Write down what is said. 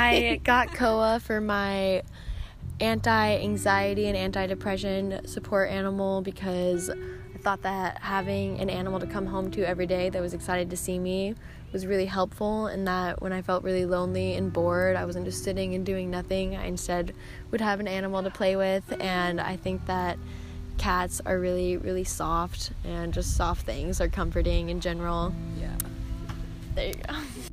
I got Koa for my anti anxiety and anti depression support animal because I thought that having an animal to come home to every day that was excited to see me was really helpful and that when I felt really lonely and bored, I wasn't just sitting and doing nothing. I instead would have an animal to play with and I think that cats are really really soft and just soft things are comforting in general. Yeah. There you go.